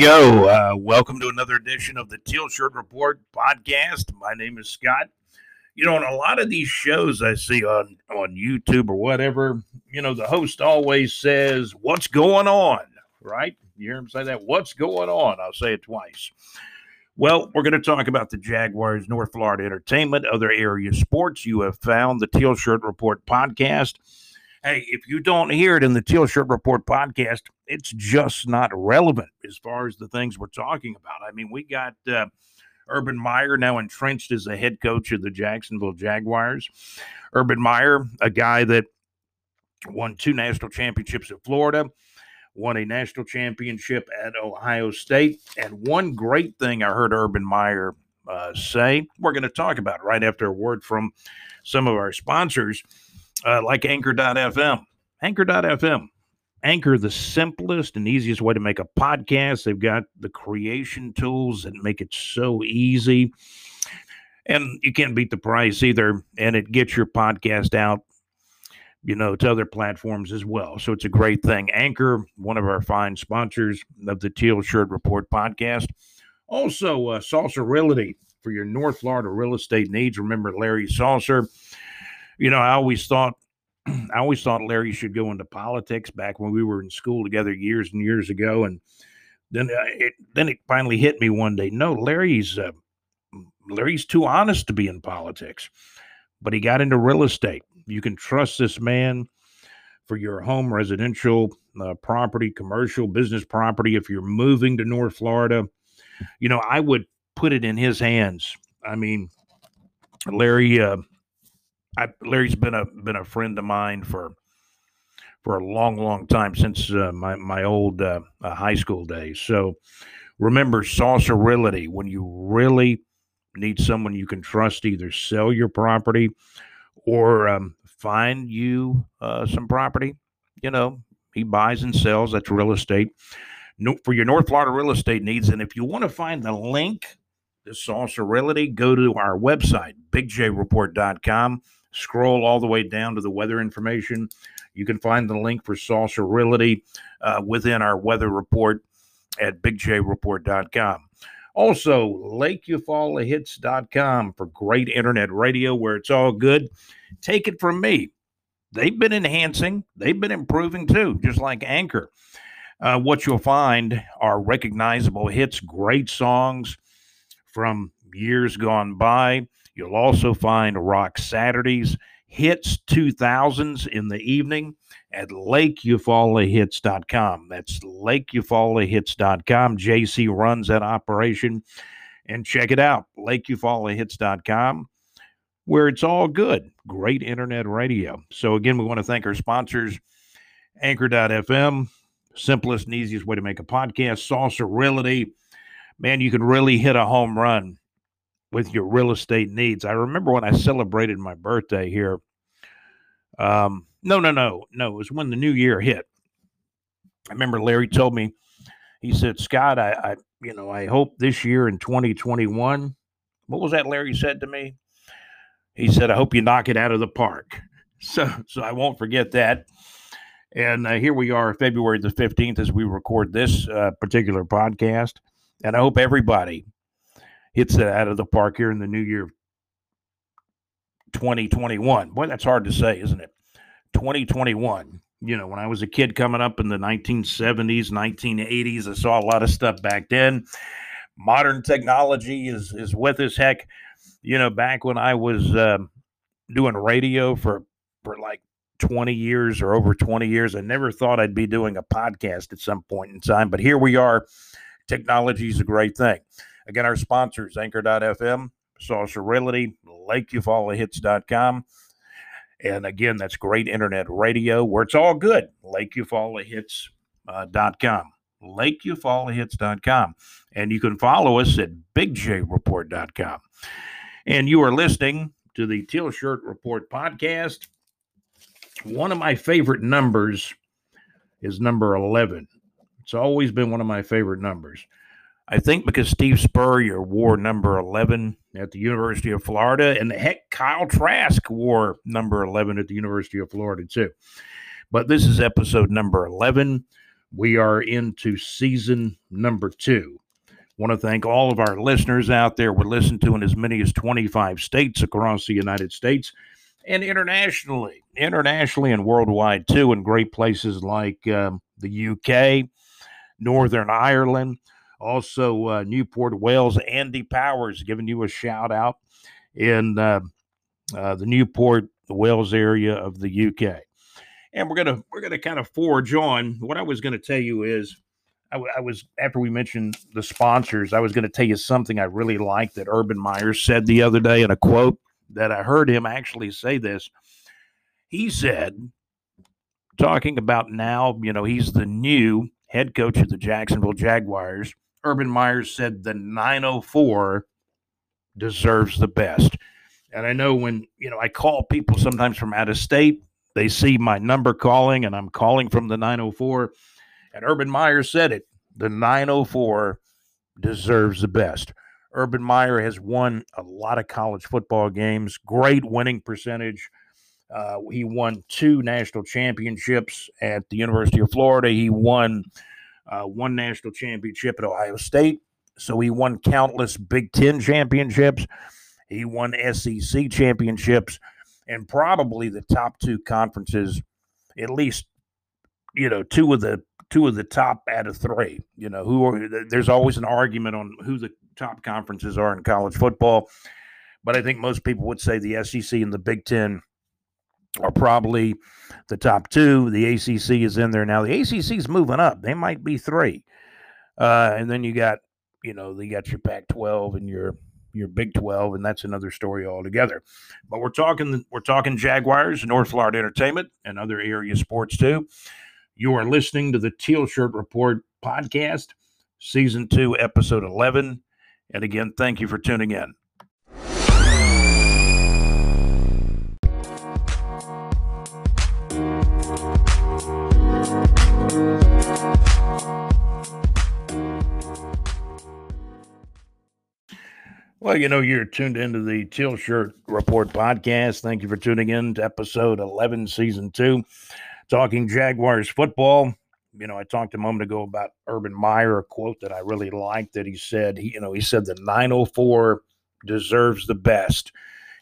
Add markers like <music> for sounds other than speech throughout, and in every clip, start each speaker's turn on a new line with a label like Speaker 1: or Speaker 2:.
Speaker 1: Go. Uh, welcome to another edition of the Teal Shirt Report podcast. My name is Scott. You know, on a lot of these shows I see on on YouTube or whatever, you know, the host always says, "What's going on?" Right? You hear him say that? What's going on? I'll say it twice. Well, we're going to talk about the Jaguars, North Florida entertainment, other area sports. You have found the Teal Shirt Report podcast. Hey, if you don't hear it in the Teal Shirt Report podcast, it's just not relevant as far as the things we're talking about. I mean, we got uh, Urban Meyer now entrenched as the head coach of the Jacksonville Jaguars. Urban Meyer, a guy that won two national championships at Florida, won a national championship at Ohio State, and one great thing I heard Urban Meyer uh, say, we're going to talk about right after a word from some of our sponsors uh, like Anchor.fm. Anchor.fm. Anchor, the simplest and easiest way to make a podcast. They've got the creation tools that make it so easy. And you can't beat the price either. And it gets your podcast out, you know, to other platforms as well. So it's a great thing. Anchor, one of our fine sponsors of the Teal Shirt Report podcast. Also, uh, Salser Realty for your North Florida real estate needs. Remember Larry Salser you know, I always thought <clears throat> I always thought Larry should go into politics back when we were in school together years and years ago, and then uh, it then it finally hit me one day. No, Larry's uh, Larry's too honest to be in politics, but he got into real estate. You can trust this man for your home, residential uh, property, commercial, business property. If you're moving to North Florida, you know I would put it in his hands. I mean, Larry. Uh, I, Larry's been a been a friend of mine for for a long, long time since uh, my my old uh, uh, high school days. So remember, Salser Realty when you really need someone you can trust, either sell your property or um, find you uh, some property. You know, he buys and sells. That's real estate. No, for your North Florida real estate needs. And if you want to find the link to Salser Realty, go to our website, bigjreport.com Scroll all the way down to the weather information. You can find the link for Realty uh, within our weather report at bigjreport.com. Also, LakeEufaulahits.com for great internet radio where it's all good. Take it from me. They've been enhancing, they've been improving too, just like Anchor. Uh, what you'll find are recognizable hits, great songs from years gone by. You'll also find Rock Saturdays, Hits 2000s in the evening at LakeEufaulahits.com. That's LakeEufaulahits.com. JC runs that operation. And check it out, LakeEufaulahits.com, where it's all good. Great internet radio. So, again, we want to thank our sponsors, Anchor.fm, simplest and easiest way to make a podcast, Realty. Man, you can really hit a home run with your real estate needs. I remember when I celebrated my birthday here. Um, no, no, no, no. It was when the new year hit. I remember Larry told me, he said, Scott, I, I you know, I hope this year in 2021. What was that Larry said to me? He said, I hope you knock it out of the park. <laughs> So, so I won't forget that. And uh, here we are, February the 15th, as we record this uh, particular podcast. And I hope everybody hits it out of the park here in the new year 2021. Boy, that's hard to say, isn't it? 2021. You know, when I was a kid coming up in the 1970s, 1980s, I saw a lot of stuff back then. Modern technology is is with us. Heck, you know, back when I was um, doing radio for for like 20 years or over 20 years, I never thought I'd be doing a podcast at some point in time. But here we are. Technology is a great thing. Again, our sponsors, Anchor.fm, Salser Realty, LakeEufaulahits.com. And again, that's great internet radio where it's all good. LakeEufaulahits.com. Uh, LakeEufaulahits.com. And you can follow us at BigJReport.com. And you are listening to the Teal Shirt Report podcast. One of my favorite numbers is number 11. It's always been one of my favorite numbers. I think because Steve Spurrier wore number 11 at the University of Florida, and the heck, Kyle Trask wore number 11 at the University of Florida, too. But this is episode number 11 We are into season number two. Want to thank all of our listeners out there. We're listened to in as many as 25 states across the United States and internationally, internationally and worldwide too, in great places like um, the UK, Northern Ireland, also uh, Newport, Wales. Andy Powers giving you a shout out in uh, uh, the Newport, the Wales area of the UK. And we're gonna we're gonna kind of forge on. What I was gonna tell you is, I, w- I was after we mentioned the sponsors, I was gonna tell you something I really liked that Urban Meyer said the other day in a quote that I heard him actually say this. He said, talking about now, you know, he's the new head coach of the Jacksonville Jaguars. Urban Meyer said the 904 deserves the best. And I know when, you know, I call people sometimes from out of state, they see my number calling and I'm calling from the 904. And Urban Meyer said it the 904 deserves the best. Urban Meyer has won a lot of college football games, great winning percentage. Uh, he won two national championships at the University of Florida. He won uh, one national championship at Ohio State. So he won countless Big Ten championships. He won SEC championships and probably the top two conferences, at least, you know, two of the two of the top out of three. You know, who are there's always an argument on who the top conferences are in college football. But I think most people would say the SEC and the Big Ten are probably the top two. The ACC is in there now. The ACC is moving up. They might be three. Uh, and then you got, you know, you got your Pac-12 and your your Big 12, and that's another story altogether. But we're talking we're talking Jaguars, North Florida Entertainment, and other area sports too. You are listening to the Teal Shirt Report podcast, season two, episode 11. And again, thank you for tuning in. Well, you know, you're tuned into the Teal Shirt Report podcast. Thank you for tuning in to episode 11, season two, talking Jaguars football. You know, I talked a moment ago about Urban Meyer, a quote that I really liked that he said, he, you know, he said the 904 deserves the best.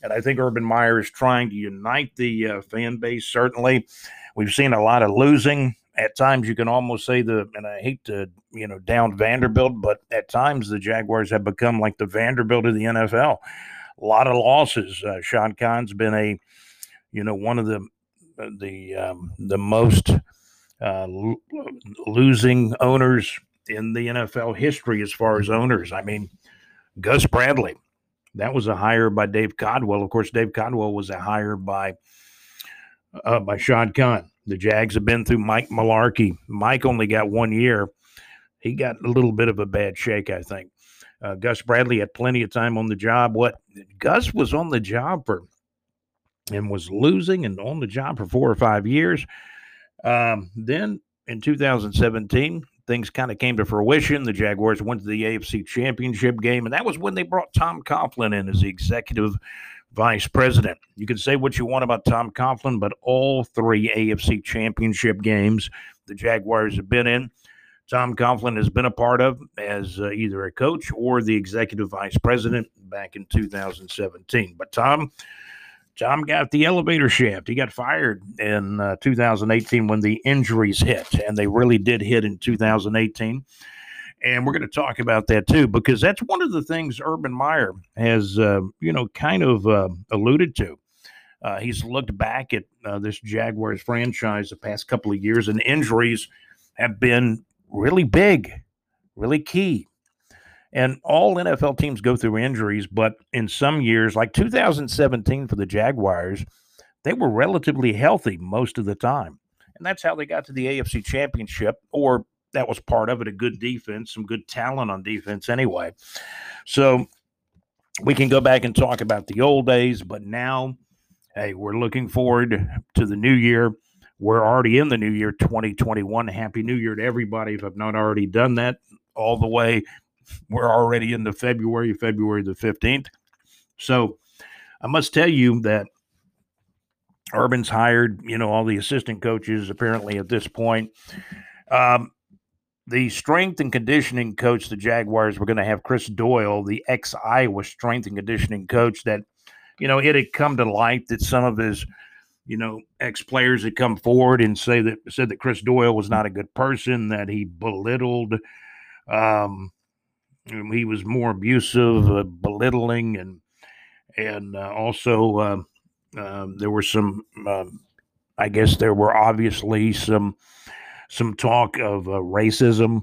Speaker 1: And I think Urban Meyer is trying to unite the uh, fan base, certainly. We've seen a lot of losing at times you can almost say the and I hate to you know down Vanderbilt, but at times the Jaguars have become like the Vanderbilt of the NFL. A lot of losses. Uh, Shad Khan's been a you know one of the uh, the um, the most uh, lo- losing owners in the NFL history as far as owners. I mean, Gus Bradley, that was a hire by Dave Caldwell. Of course, Dave Caldwell was a hire by uh, by Shad Khan. The Jags have been through Mike Mularkey. Mike only got one year. He got a little bit of a bad shake, I think. Uh, Gus Bradley had plenty of time on the job. What Gus was on the job for and was losing and on the job for four or five years. Um, then in 2017, things kind of came to fruition. The Jaguars went to the AFC Championship game, and that was when they brought Tom Coughlin in as the executive vice president. You can say what you want about Tom Coughlin, but all three AFC championship games the Jaguars have been in, Tom Coughlin has been a part of as uh, either a coach or the executive vice president back in 2017. But Tom, Tom got the elevator shaft. He got fired in uh, 2018 when the injuries hit, and they really did hit in 2018. And we're going to talk about that too, because that's one of the things Urban Meyer has, uh, you know, kind of uh, alluded to. Uh, he's looked back at uh, this Jaguars franchise the past couple of years, and injuries have been really big, really key. And all NFL teams go through injuries, but in some years, like 2017 for the Jaguars, they were relatively healthy most of the time. And that's how they got to the AFC Championship, or that was part of it a good defense, some good talent on defense anyway. So we can go back and talk about the old days, but now, hey, we're looking forward to the new year. We're already in the new year 2021. Happy New Year to everybody. If I've not already done that all the way, we're already into February, February the 15th. So I must tell you that Urban's hired, you know, all the assistant coaches apparently at this point. Um, the strength and conditioning coach, the Jaguars were going to have Chris Doyle, the ex Iowa strength and conditioning coach. That you know, it had come to light that some of his you know, ex players had come forward and say that said that Chris Doyle was not a good person, that he belittled, um, he was more abusive, uh, belittling, and and uh, also uh, um, there were some, um, I guess there were obviously some some talk of uh, racism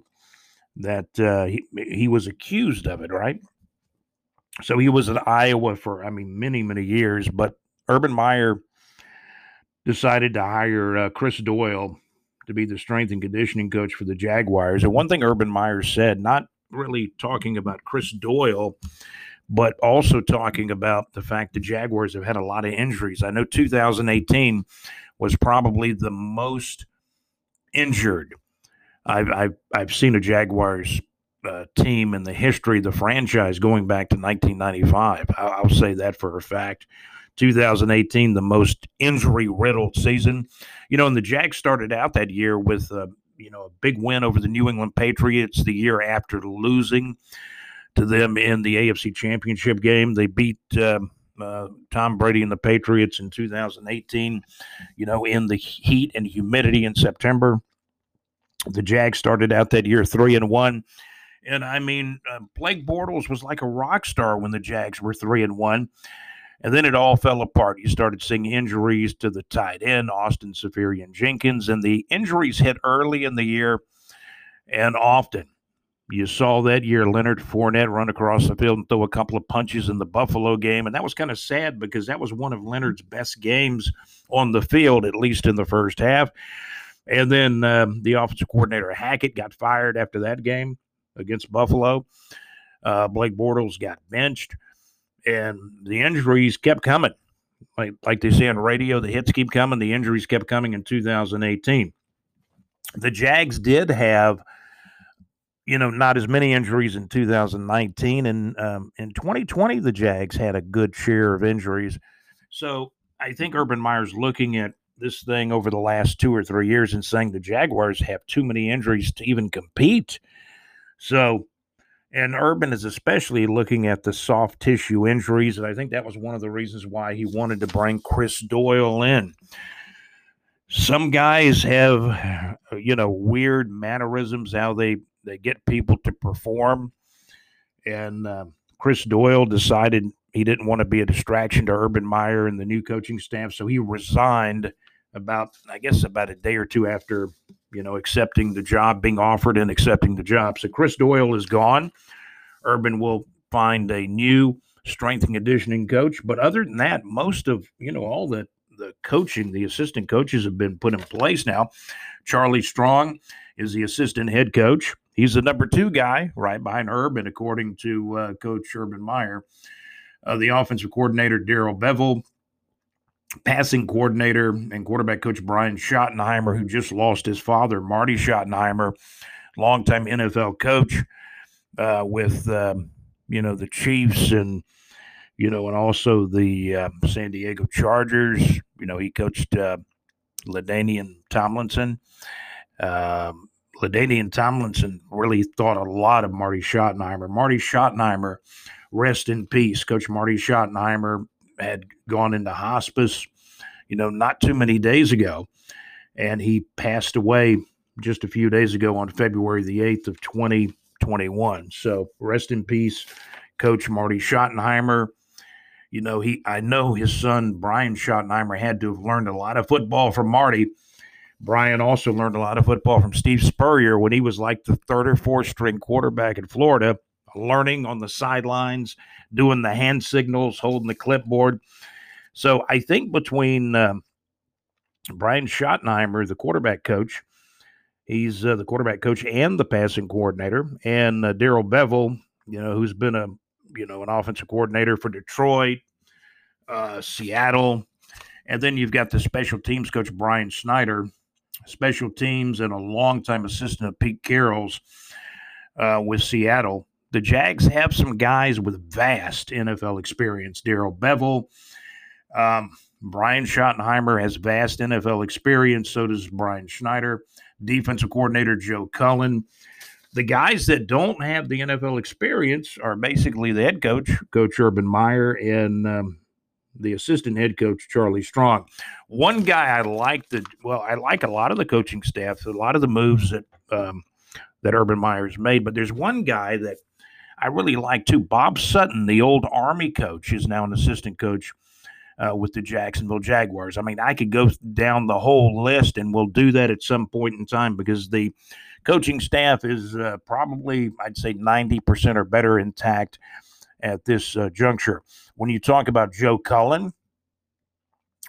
Speaker 1: that uh, he he was accused of it, right? So he was in Iowa for I mean many many years, but Urban Meyer decided to hire uh, Chris Doyle to be the strength and conditioning coach for the Jaguars. And one thing Urban Meyer said, not really talking about Chris Doyle, but also talking about the fact the Jaguars have had a lot of injuries. I know 2018 was probably the most injured I've I've, I've seen a Jaguars uh, team in the history of the franchise going back to 1995. I'll, I'll say that for a fact. 2018, the most injury riddled season. You know, and the Jags started out that year with, uh, you know, a big win over the New England Patriots the year after losing to them in the AFC Championship game. They beat uh, uh, Tom Brady and the Patriots in 2018, you know, in the heat and humidity in September. The Jags started out that year three and one. And I mean, uh, Blake Bortles was like a rock star when the Jags were three and one. And then it all fell apart. You started seeing injuries to the tight end, Austin Seferian-Jenkins, and the injuries hit early in the year and often. You saw that year Leonard Fournette run across the field and throw a couple of punches in the Buffalo game. And that was kind of sad because that was one of Leonard's best games on the field, at least in the first half. And then um, the offensive coordinator Hackett got fired after that game against Buffalo. Uh, Blake Bortles got benched and the injuries kept coming. Like like they say on radio, the hits keep coming. The injuries kept coming in 2018. The Jags did have, you know, not as many injuries in 2019, and um, in 2020 the Jags had a good share of injuries. So I think Urban Meyer's looking at this thing over the last two or three years and saying the Jaguars have too many injuries to even compete. So and Urban is especially looking at the soft tissue injuries. And I think that was one of the reasons why he wanted to bring Chris Doyle in. Some guys have, you know, weird mannerisms, how they, they get people to perform. And uh, Chris Doyle decided he didn't want to be a distraction to Urban Meyer and the new coaching staff. So he resigned about, I guess, about a day or two after you know, accepting the job, being offered and accepting the job. So Chris Doyle is gone. Urban will find a new strength and conditioning coach. But other than that, most of, you know, all the the coaching, the assistant coaches have been put in place now. Charlie Strong is the assistant head coach. He's the number two guy right behind Urban, according to uh, Coach Urban Meyer. Uh, the offensive coordinator, Darrell Bevell, passing coordinator and quarterback coach Brian Schottenheimer, who just lost his father, Marty Schottenheimer, longtime NFL coach uh, with um, you know the Chiefs and you know and also the uh, San Diego Chargers. You know he coached uh, Tomlinson. Um, LaDainian Tomlinson really thought a lot of Marty Schottenheimer. Marty Schottenheimer, rest in peace. Coach Marty Schottenheimer had gone into hospice, you know, not too many days ago. And he passed away just a few days ago on February the 8th of 2021. So rest in peace, Coach Marty Schottenheimer. You know, he I know his son Brian Schottenheimer had to have learned a lot of football from Marty. Brian also learned a lot of football from Steve Spurrier when he was like the third or fourth string quarterback in Florida learning on the sidelines, doing the hand signals, holding the clipboard. So I think between um, Brian Schottenheimer, the quarterback coach, he's uh, the quarterback coach and the passing coordinator, and uh, Darrell Bevell, you know, who's been a you know an offensive coordinator for Detroit, uh, Seattle, and then you've got the special teams coach Brian Schneider, special teams and a longtime assistant of Pete Carroll's uh, with Seattle the Jags have some guys with vast NFL experience. Darrell Bevell, um, Brian Schottenheimer has vast NFL experience. So does Brian Schneider. defensive coordinator Joe Cullen. The guys that don't have the NFL experience are basically the head coach, Coach Urban Meyer, and um, the assistant head coach Charlie Strong. One guy I like the well, I like a lot of the coaching staff, a lot of the moves that um, that Urban Meyer's made, but there's one guy that I really like too. Bob Sutton, the old Army coach, is now an assistant coach uh, with the Jacksonville Jaguars. I mean, I could go down the whole list, and we'll do that at some point in time because the coaching staff is uh, probably, I'd say, 90% or better intact at this uh, juncture. When you talk about Joe Cullen,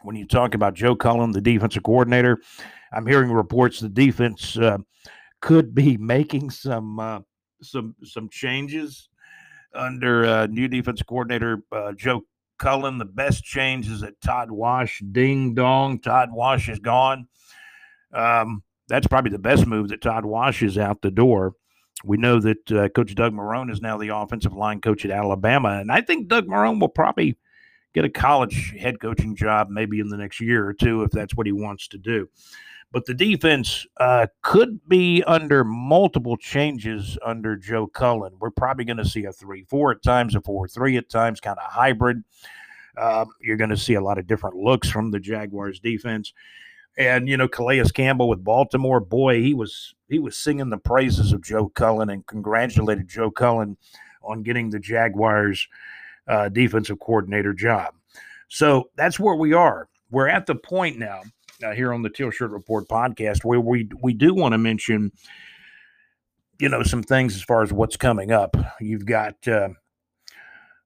Speaker 1: when you talk about Joe Cullen, the defensive coordinator, I'm hearing reports the defense uh, could be <laughs> making some uh, some some changes under uh, new defense coordinator uh, Joe Cullen. The best change is that Todd Wash, ding dong, Todd Wash is gone. Um, that's probably the best move that Todd Wash is out the door. We know that uh, Coach Doug Marrone is now the offensive line coach at Alabama, and I think Doug Marrone will probably get a college head coaching job maybe in the next year or two if that's what he wants to do. But the defense uh, could be under multiple changes under Joe Cullen. We're probably going to see a 3 4 at times, a 4 3 at times, kind of hybrid. Uh, you're going to see a lot of different looks from the Jaguars defense. And you know, Calais Campbell with Baltimore, boy, he was he was singing the praises of Joe Cullen and congratulated Joe Cullen on getting the Jaguars uh, defensive coordinator job. So that's where we are. We're at the point now uh, here on the Teal Shirt Report podcast, where we we do want to mention, you know, some things as far as what's coming up. You've got uh,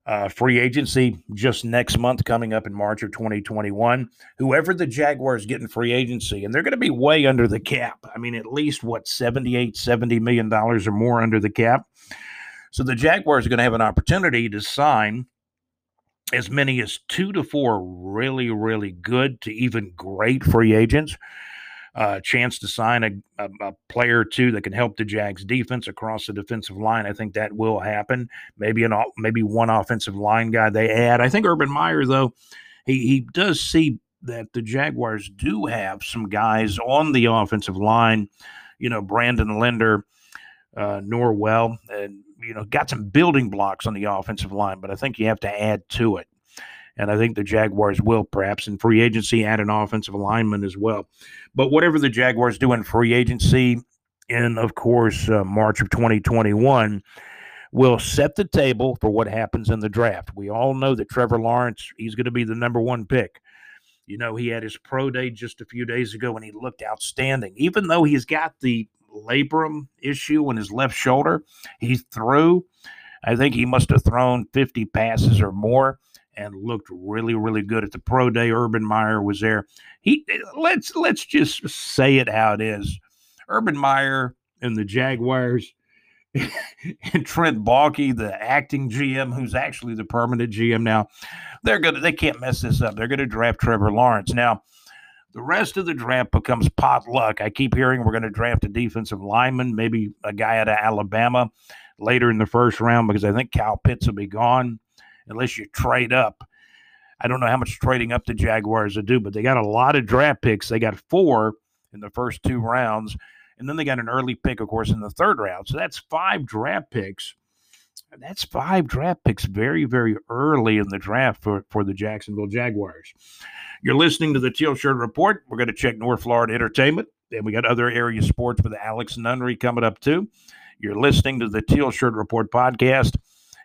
Speaker 1: uh, free agency just next month coming up in March of 2021. Whoever the Jaguars get in free agency, and they're going to be way under the cap. I mean, at least what 78, 70 million dollars or more under the cap. So the Jaguars are going to have an opportunity to sign as many as two to four really, really good to even great free agents. A uh, chance to sign a, a, a, player or two that can help the Jags defense across the defensive line. I think that will happen. Maybe an maybe one offensive line guy they add. I think Urban Meyer though, he he does see that the Jaguars do have some guys on the offensive line. You know, Brandon Linder, uh, Norwell, and you know, got some building blocks on the offensive line, but I think you have to add to it. And I think the Jaguars will perhaps in free agency add an offensive lineman as well. But whatever the Jaguars do in free agency, in of course uh, March of 2021, will set the table for what happens in the draft. We all know that Trevor Lawrence, he's going to be the number one pick. You know, he had his pro day just a few days ago and he looked outstanding. Even though he's got the labrum issue on his left shoulder. He threw, I think he must have thrown 50 passes or more and looked really, really good at the pro day. Urban Meyer was there. He let's let's just say it how it is. Urban Meyer and the Jaguars <laughs> and Trent Baalke, the acting GM, who's actually the permanent GM now, they're gonna they can't mess this up. They're gonna draft Trevor Lawrence. Now, the rest of the draft becomes potluck. I keep hearing we're to draft a defensive lineman, maybe a guy out of Alabama later in the first round because I think Cal Pitts will be gone unless you trade up. I don't know how much trading up the Jaguars will do, but they got a lot of draft picks. They got four in the first two rounds, and then they got an early pick, of course, in the third round. So that's five draft picks. That's five draft picks very, very early in the draft for, for the Jacksonville Jaguars. You're listening to the Teal Shirt Report. We're going to check North Florida entertainment, and we got other area sports with Alex Nunnery coming up too. You're listening to the Teal Shirt Report podcast.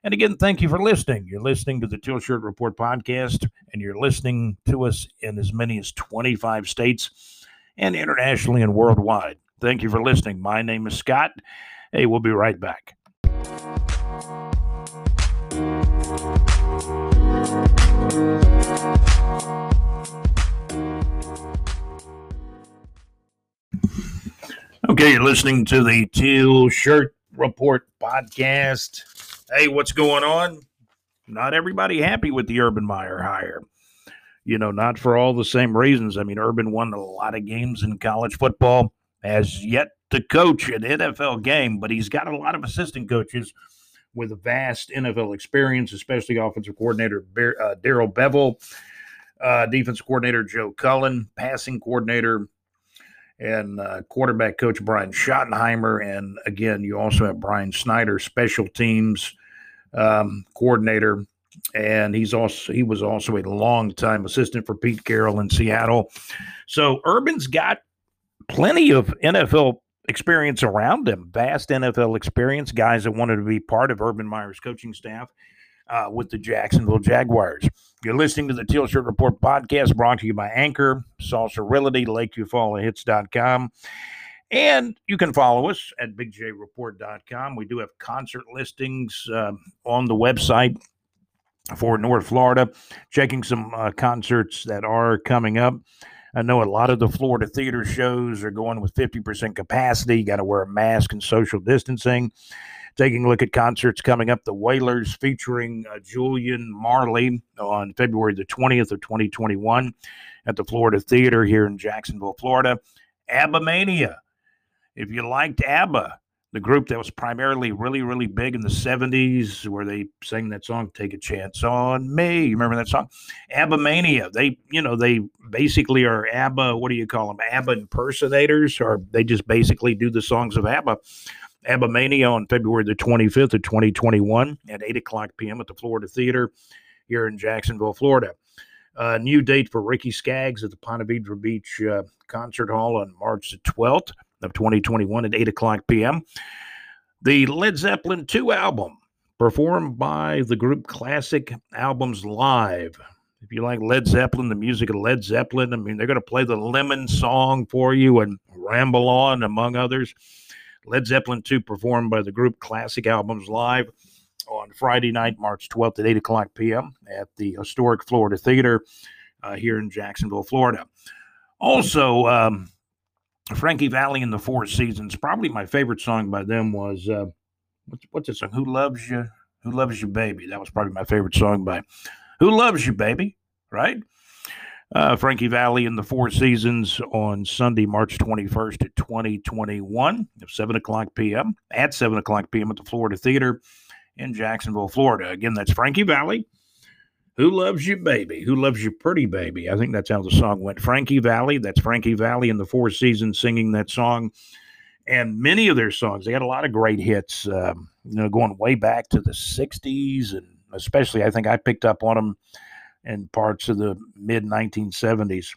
Speaker 1: And again, thank you for listening. You're listening to the Teal Shirt Report podcast, and you're listening to us in as many as 25 states and internationally and worldwide. Thank you for listening. My name is Scott. Hey, we'll be right back. Okay, you're listening to the Teal Shirt Report podcast. Hey, what's going on? Not everybody happy with the Urban Meyer hire. You know, not for all the same reasons. I mean, Urban won a lot of games in college football, has yet to coach an NFL game, but he's got a lot of assistant coaches with vast NFL experience, especially offensive coordinator uh, Darrell Bevell, uh, defensive coordinator Joe Cullen, passing coordinator and uh, quarterback coach Brian Schottenheimer. And again, you also have Brian Schneider, special teams um, coordinator. And he's also he was also a long-time assistant for Pete Carroll in Seattle. So Urban's got plenty of NFL experience around him, vast NFL experience, guys that wanted to be part of Urban Meyer's coaching staff uh, with the Jacksonville Jaguars. You're listening to the Teal Shirt Report podcast brought to you by Anchor, Salser Realty, LakeEufaulahits.com. And you can follow us at BigJReport.com. We do have concert listings uh, on the website for North Florida, checking some uh, concerts that are coming up. I know a lot of the Florida theater shows are going with 50% capacity. You got to wear a mask and social distancing. Taking a look at concerts coming up, the Wailers featuring uh, Julian Marley on February the 20th of 2021 at the Florida Theater here in Jacksonville, Florida. ABBA Mania. If you liked ABBA, the group that was primarily really, really big in the 70s, where they sang that song, Take a Chance on Me. You remember that song? ABBA Mania. They, you know, they basically are ABBA, what do you call them? ABBA impersonators, or they just basically do the songs of ABBA. ABBA Mania on February the 25th of 2021 at 8 o'clock p.m. at the Florida Theater here in Jacksonville, Florida. Uh, new date for Ricky Skaggs at the Ponte Vedra Beach uh, Concert Hall on March the 12th of 2021 at 8 o'clock p.m. The Led Zeppelin 2 album, performed by the group Classic Albums Live. If you like Led Zeppelin, the music of Led Zeppelin, I mean, they're going to play the Lemon song for you and Ramble On, among others. Led Zeppelin 2 performed by the group Classic Albums Live on Friday night, March 12th at 8 o'clock p.m. at the historic Florida Theater uh, here in Jacksonville, Florida. Also, um, Frankie Valli and the Four Seasons. Probably my favorite song by them was uh, what's what's it song? Who loves you? Who loves you, baby? That was probably my favorite song by Who Loves You, Baby. Right? Uh, Frankie Valli and the Four Seasons on Sunday, March 21st at 2021 at 7 o'clock p.m. at 7 o'clock p.m. at the Florida Theater in Jacksonville, Florida. Again, that's Frankie Valli who loves you, baby? Who loves you, pretty baby? I think that's how the song went. Frankie Valli, that's Frankie Valli in the Four Seasons singing that song. And many of their songs, they had a lot of great hits, um, you know, going way back to the 60s. And especially, I think I picked up on them in parts of the mid 1970s.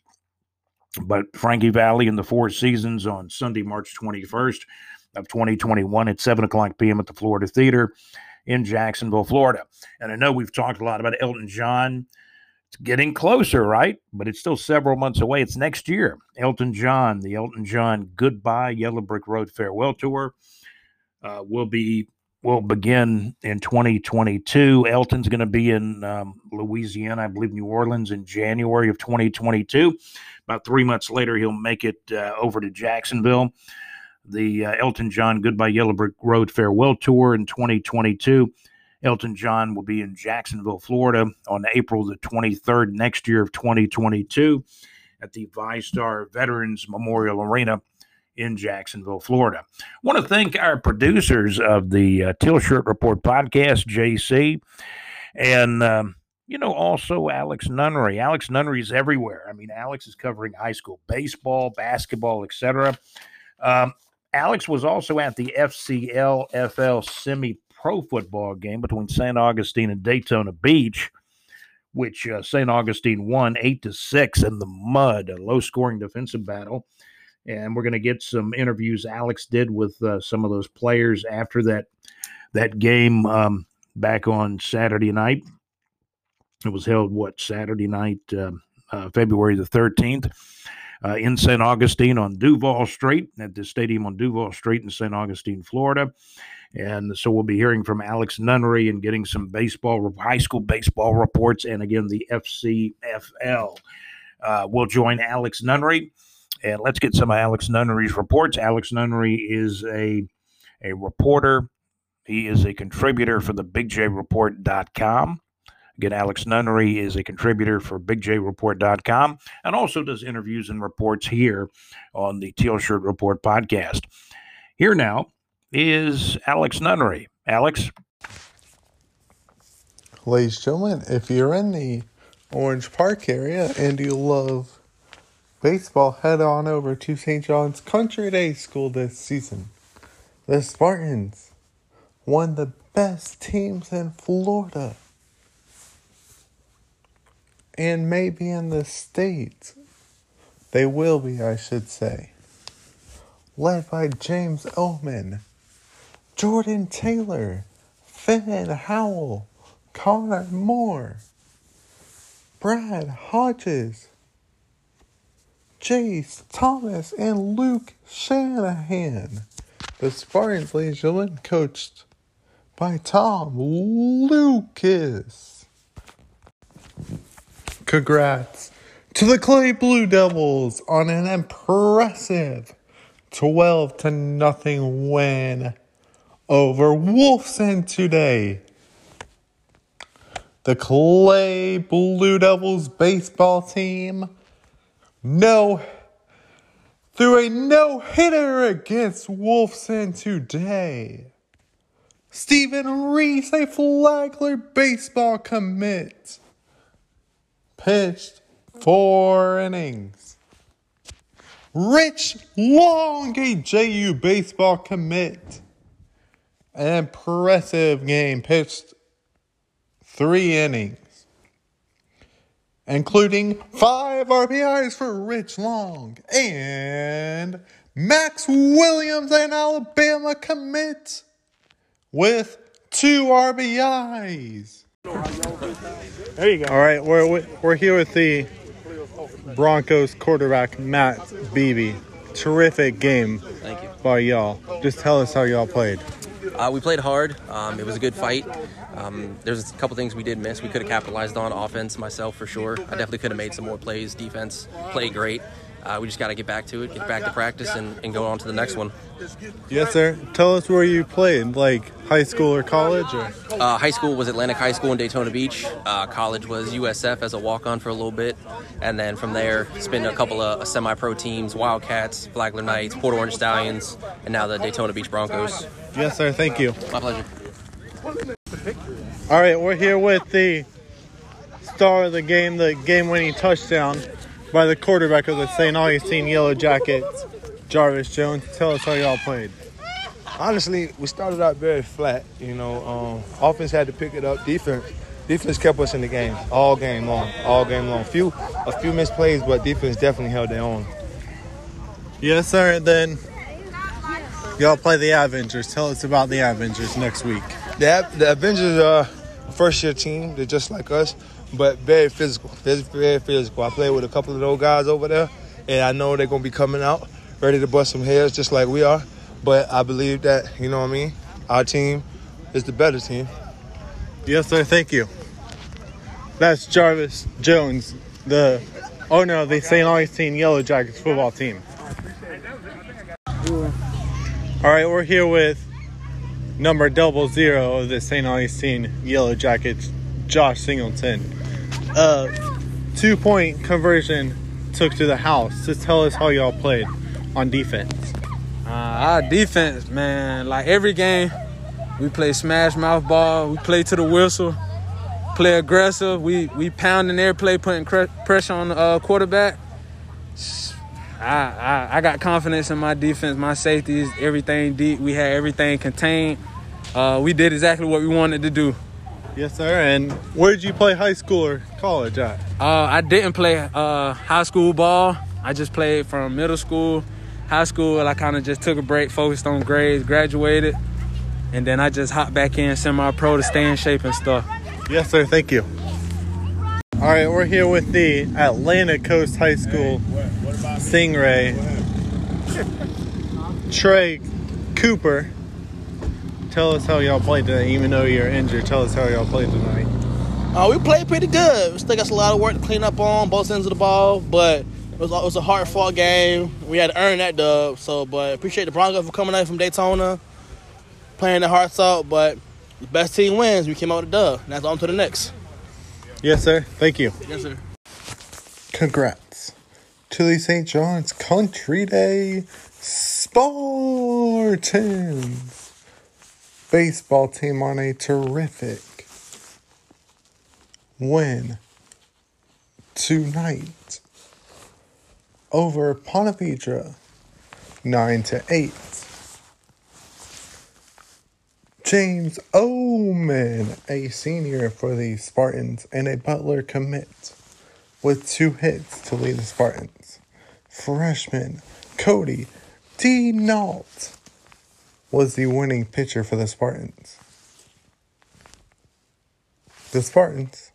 Speaker 1: But Frankie Valli in the Four Seasons on Sunday, March 21st of 2021 at 7 o'clock p.m. at the Florida Theater in Jacksonville, Florida. And I know we've talked a lot about Elton John. It's getting closer, right? But it's still several months away. It's next year. Elton John, the Elton John Goodbye Yellow Brick Road Farewell Tour uh, will be will begin in 2022. Elton's going to be in um, Louisiana, I believe New Orleans in January of 2022. About three months later, he'll make it uh, over to Jacksonville the uh, Elton John Goodbye Yellow Brick Road Farewell Tour in 2022. Elton John will be in Jacksonville, Florida on April the 23rd next year of 2022 at the VyStar Veterans Memorial Arena in Jacksonville, Florida. I want to thank our producers of the uh, Teal Shirt Report podcast, JC, and um, you know also Alex Nunnery. Alex Nunnery is everywhere. I mean, Alex is covering high school baseball, basketball, etc. Um, Alex was also at the FCL FL semi pro football game between St. Augustine and Daytona Beach, which uh, St. Augustine won 8 to 6 in the mud, a low scoring defensive battle. And we're going to get some interviews Alex did with uh, some of those players after that that game um, back on Saturday night. It was held what Saturday night, uh, uh February the 13th uh, in St. Augustine on Duval Street at the stadium on Duval Street in St. Augustine, Florida. And so we'll be hearing from Alex Nunnery and getting some baseball, high school baseball reports, and again, the FCFL. Uh, we'll join Alex Nunnery, and let's get some of Alex Nunnery's reports. Alex Nunnery is a, a reporter, he is a contributor for the BigJReport.com. Again, Alex Nunnery is a contributor for BigJReport.com and also does interviews and reports here on the Teal Shirt Report podcast. Here now is Alex Nunnery. Alex.
Speaker 2: Ladies and gentlemen, if you're in the Orange Park area and you love baseball head on over to St. John's Country Day School this season. The Spartans, one of the best teams in Florida and maybe in the States. They will be, I should say. Led by James Oman, Jordan Taylor, Finn Howell, Connor Moore, Brad Hodges, Jace Thomas, and Luke Shanahan. The Spartans, ladies and gentlemen, coached by Tom Lucas. Congrats to the Clay Blue Devils on an impressive 12 to nothing win over Wolfson today. The Clay Blue Devils baseball team no threw a no hitter against Wolfson today. Stephen Reese, a Flagler baseball commit, pitched four innings. Rich Long, a JU baseball commit, an impressive game, pitched three innings, including five RBIs for Rich Long and Max Williams, an Alabama commit, with two RBIs.
Speaker 3: There you go.
Speaker 2: All right, we're we're here with the Broncos quarterback Matt Beebe. Terrific game
Speaker 4: Thank you.
Speaker 2: by y'all. Just tell us how y'all played.
Speaker 4: Uh, we played hard. Um, it was a good fight. Um, there's a couple things we did miss. We could have capitalized on offense, myself for sure. I definitely could have made some more plays. Defense played great. Uh, we just got to get back to it, get back to practice, and, and go on to the next one.
Speaker 2: Yes, sir. Tell us where you played, like high school or college, or
Speaker 4: Uh, high school was Atlantic High School in Daytona Beach. Uh, college was USF as a walk-on for a little bit, and then from there, spent a couple of semi-pro teams: Wildcats, Flagler Knights, Port Orange Stallions, and now the Daytona Beach Broncos.
Speaker 2: yes, sir. Thank you.
Speaker 4: My pleasure.
Speaker 2: All right, we're here with the star of the game, the game-winning touchdown by the quarterback of the St. Augustine Yellow Jackets, Jarvis Jones. Tell us how y'all played.
Speaker 3: Honestly, we started out very flat. You know, um, offense had to pick it up. Defense, defense kept us in the game all game long, all game long. Few, a few missed plays, but defense definitely held their own.
Speaker 2: Yes, sir. And then y'all play the Avengers. Tell us about the Avengers next week.
Speaker 3: The, the Avengers are a first year team. They're just like us, but very physical. They're very physical. I played with a couple of those guys over there, and I know they're gonna be coming out ready to bust some heads just like we are. But I believe that you know what I mean. Our team is the better team.
Speaker 2: Yes, sir. Thank you. That's Jarvis Jones, the owner of the St. Augustine Yellow Jackets football team. All right, we're here with number double zero of the St. Augustine Yellow Jackets, Josh Singleton. Uh, two point conversion took to the house. Just tell us how y'all played on defense.
Speaker 5: Uh, our defense, man, like every game, we play smash mouth ball. We play to the whistle. Play aggressive. We we pounding every play, putting cre- pressure on the uh, quarterback. I, I I got confidence in my defense, my safeties, everything deep. We had everything contained. Uh, we did exactly what we wanted to do.
Speaker 2: Yes, sir. And where did you play high school or college at?
Speaker 5: Uh, I didn't play uh, high school ball. I just played from middle school, high school. I kind of just took a break, focused on grades, graduated, and then I just hopped back in semi-pro to stay in shape and stuff.
Speaker 2: Yes, sir. Thank you. All right, we're here with the Atlantic Coast High School Stingray, Trey Cooper. Tell us how y'all played today, even though you're injured. Tell us how y'all played tonight.
Speaker 6: Uh, we played pretty good. We still got a lot of work to clean up on both ends of the ball, but it was, it was a hard fought game. We had to earn that dub. So, but appreciate the Broncos for coming out from Daytona, playing their hearts out. But the best team wins. We came out with a dub. And that's on to the next.
Speaker 2: Yes, sir. Thank you.
Speaker 6: Yes, sir.
Speaker 2: Congrats to the St. John's Country Day Spartans baseball team on a terrific win tonight over Ponte Vedra 9 to 8. James Oman, a senior for the Spartans and a Butler commit with two hits to lead the Spartans. Freshman Cody D. Nault was the winning pitcher for the Spartans. The Spartans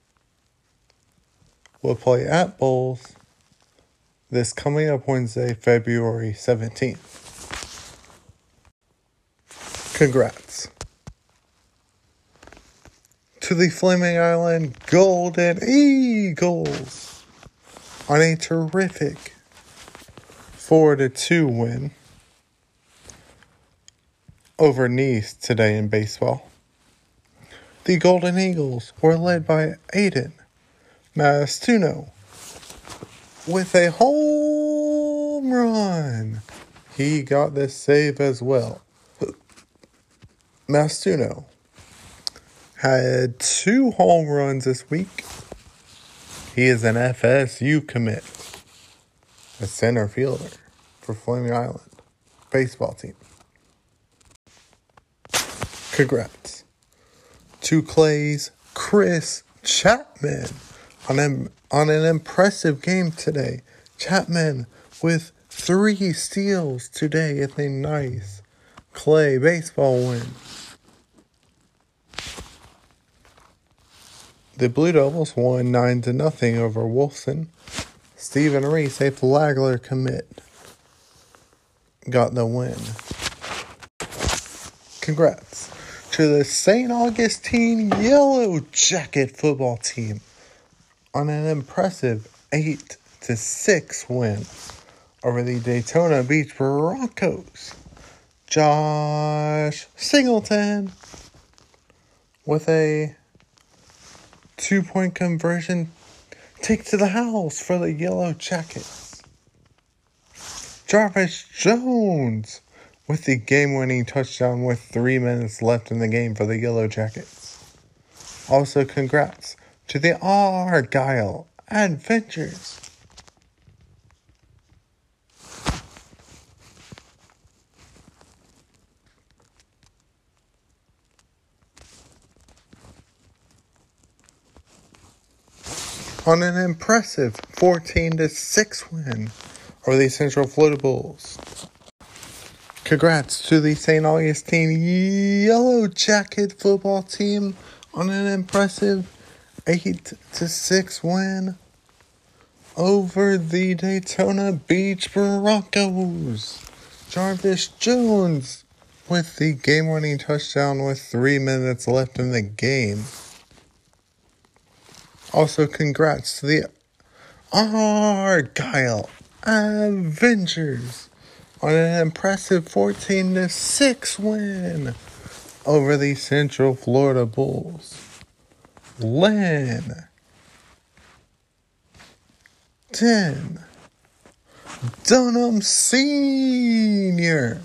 Speaker 2: will play at Bolles this coming up Wednesday, February 17th. Congrats to the Fleming Island Golden Eagles on a terrific 4 to 2 win over Nease today in baseball. The Golden Eagles were led by Aiden Mastuno with a home run. He got this save as well. Mastuno had two home runs this week. He is an FSU commit, a center fielder for Fleming Island baseball team. Congrats to Clay's Chris Chapman on an, on an impressive game today. Chapman with three steals today. It's a nice Clay baseball win. The Blue Devils won 9 to nothing over Wolfson. Stephen Reese, a Flagler commit, got the win. Congrats to the St. Augustine Yellow Jacket football team on an impressive 8 to 6 win over the Daytona Beach Broncos. Josh Singleton with a two point conversion take to the house for the Yellow Jackets. Jarvis Jones with the game winning touchdown with three minutes left in the game for the Yellow Jackets. Also, congrats to the Argyle Avengers. on an impressive 14 to 6 win over the Central Florida Bulls. Congrats to the St. Augustine Yellow Jacket football team on an impressive 8 to 6 win over the Daytona Beach Broncos. Jarvis Jones with the game winning touchdown with 3 minutes left in the game. Also, congrats to the Argyle Avengers on an impressive 14 to 6 win over the Central Florida Bulls. Len 10 Dunham Sr.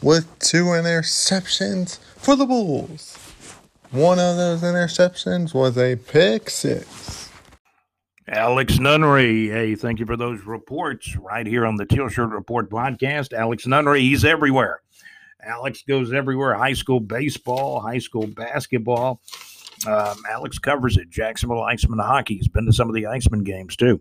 Speaker 2: with two interceptions for the Bulls. One of those interceptions was a pick six.
Speaker 1: Alex Nunnery, hey, thank you for those reports right here on the Teal Shirt Report podcast. Alex Nunnery, he's everywhere. Alex goes everywhere high school baseball, high school basketball. Um, Alex covers it. Jacksonville Icemen hockey. He's been to some of the Icemen games too.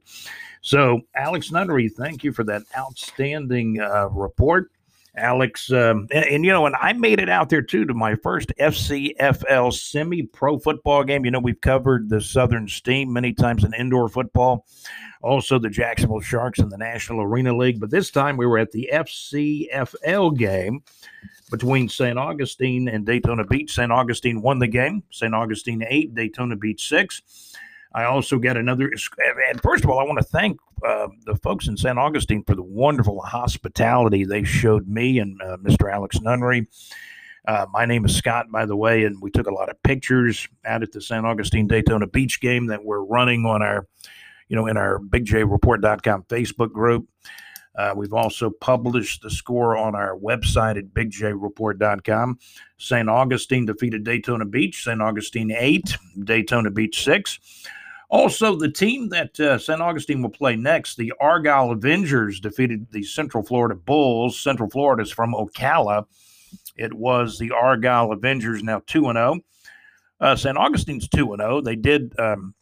Speaker 1: So, Alex Nunnery, thank you for that outstanding uh, report. Alex, um, and, and, you know, and I made it out there too to my first FCFL semi pro football game. You know, we've covered the Southern Steam many times in indoor football, also the Jacksonville Sharks in the National Arena League. But this time we were at the FCFL game between St. Augustine and Daytona Beach. St. Augustine won the game, St. Augustine 8, Daytona Beach 6. I also got another. And first of all, I want to thank uh, the folks in St. Augustine for the wonderful hospitality they showed me and uh, Mr. Alex Nunnery. Uh, my name is Scott, by the way, and we took a lot of pictures out at the St. Augustine Daytona Beach game that we're running on our, you know, in our BigJReport.com Facebook group. Uh, we've also published the score on our website at bigjreport.com. St. Augustine defeated Daytona Beach, St. Augustine 8, Daytona Beach 6. Also, the team that uh, St. Augustine will play next, the Argyle Avengers, defeated the Central Florida Bulls. Central Florida is from Ocala. It was the Argyle Avengers, now 2 0. Uh, St. Augustine's 2 0. They did um,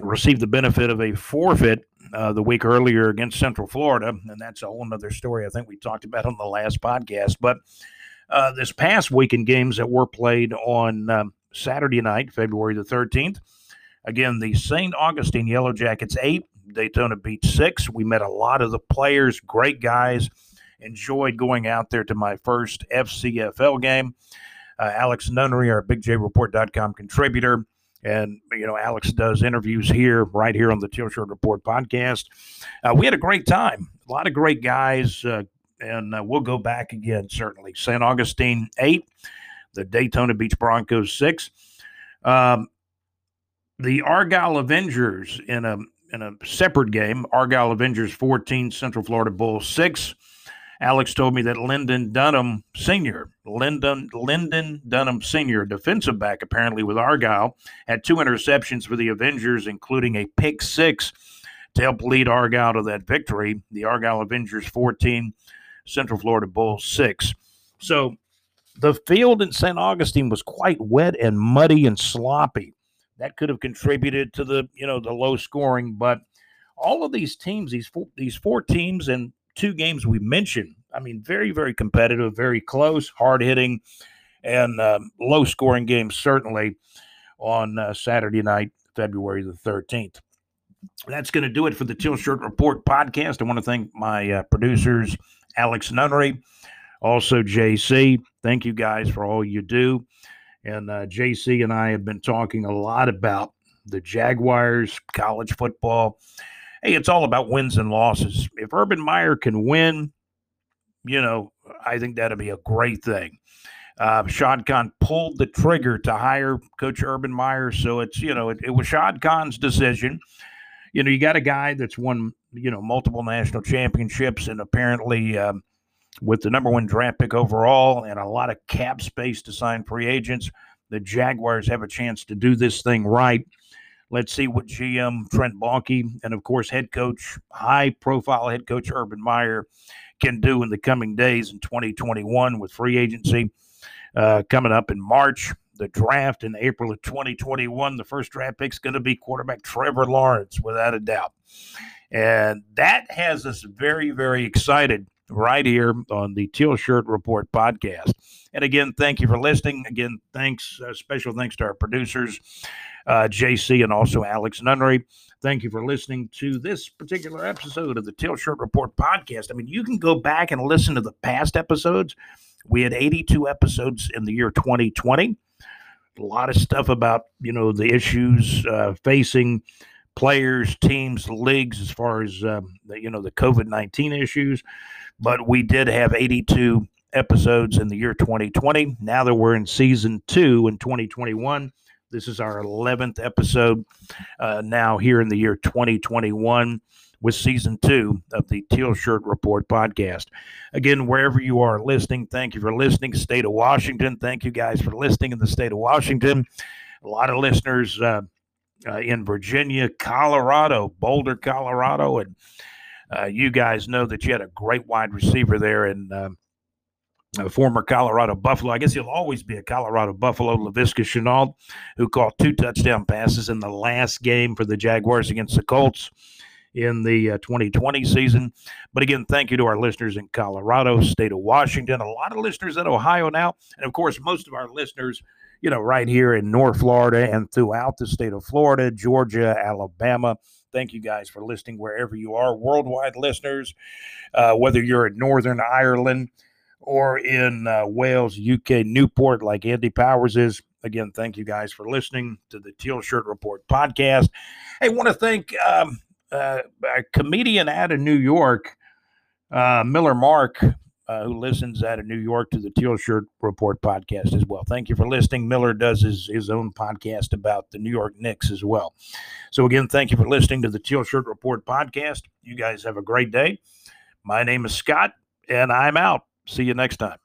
Speaker 1: receive the benefit of a forfeit uh, the week earlier against Central Florida, and that's a whole other story I think we talked about on the last podcast. But uh, this past weekend games that were played on um, Saturday night, February the 13th, Again, the St. Augustine Yellow Jackets eight, Daytona Beach six. We met a lot of the players, great guys. Enjoyed going out there to my first FCFL game. Uh, Alex Nunnery, our BigJReport.com contributor, and you know Alex does interviews here, right here on the Teal Shirt Report podcast. Uh, we had a great time, a lot of great guys, uh, and uh, we'll go back again certainly. St. Augustine eight, the Daytona Beach Broncos six. Um, the Argyle Avengers in a in a separate game. Argyle Avengers 14, Central Florida Bulls 6. Alex told me that Lyndon Dunham Sr., Lyndon, Lyndon Dunham Sr., defensive back apparently with Argyle, had two interceptions for the Avengers, including a pick six to help lead Argyle to that victory. The Argyle Avengers 14, Central Florida Bulls 6. So the field in St. Augustine was quite wet and muddy and sloppy that could have contributed to the you know the low scoring. But all of these teams, these four, these four teams and two games we mentioned, I mean, very very competitive, very close, hard hitting, and um, low scoring games certainly on uh, Saturday night, February the thirteenth. That's going to do it for the Teal Shirt Report podcast. I want to thank my uh, producers, Alex Nunnery, also JC. Thank you guys for all you do. And uh, JC and I have been talking a lot about the Jaguars, college football. Hey, it's all about wins and losses. If Urban Meyer can win, you know, I think that'd be a great thing. Uh, Shad Khan pulled the trigger to hire Coach Urban Meyer, so it's you know it, it was Shad Khan's decision. You know, you got a guy that's won you know multiple national championships and apparently um, with the number one draft pick overall and a lot of cap space to sign free agents, the Jaguars have a chance to do this thing right. Let's see what GM Trent Baalke and, of course, head coach, high profile head coach Urban Meyer can do in the coming days in 2021 with free agency uh, coming up in March. The draft in April of 2021, the first draft pick is going to be quarterback Trevor Lawrence, without a doubt. And that has us very, very excited right here on the Teal Shirt Report podcast. And again, thank you for listening. Again, thanks, uh, special thanks to our producers, uh, JC and also Alex Nunnery. Thank you for listening to this particular episode of the Teal Shirt Report podcast. I mean, you can go back and listen to the past episodes. We had 82 episodes in the year 2020. A lot of stuff about, you know, the issues uh, facing players, teams, leagues, as far as, um, the, you know, the COVID 19 issues but we did have 82 episodes in the year 2020. Now that we're in season two in 2021, this is our 11th episode uh, now here in the year 2021 with season two of the Teal Shirt Report podcast. Again, wherever you are listening, thank you for listening. State of Washington, thank you guys for listening in the state of Washington. A lot of listeners uh, uh, in Virginia, Colorado, Boulder, Colorado, and uh, you guys know that you had a great wide receiver there and uh, a former Colorado Buffalo. I guess he'll always be a Colorado Buffalo, Laviska Shenault, who caught two touchdown passes in the last game for the Jaguars against the Colts in the uh, 2020 season. But again, thank you to our listeners in Colorado, state of Washington, a lot of listeners in Ohio now, and of course, most of our listeners, you know, right here in North Florida and throughout the state of Florida, Georgia, Alabama. Thank you guys for listening wherever you are, worldwide listeners, uh, whether you're in Northern Ireland or in uh, Wales, UK, Newport, like Andy Powers is. Again, thank you guys for listening to the Teal Shirt Report podcast. I want to thank um, uh, a comedian out of New York, uh, Miller Mark, uh, who listens out of New York to the Teal Shirt Report podcast as well. Thank you for listening. Miller does his, his own podcast about the New York Knicks as well. So, again, thank you for listening to the Teal Shirt Report podcast. You guys have a great day. My name is Scott, and I'm out. See you next time.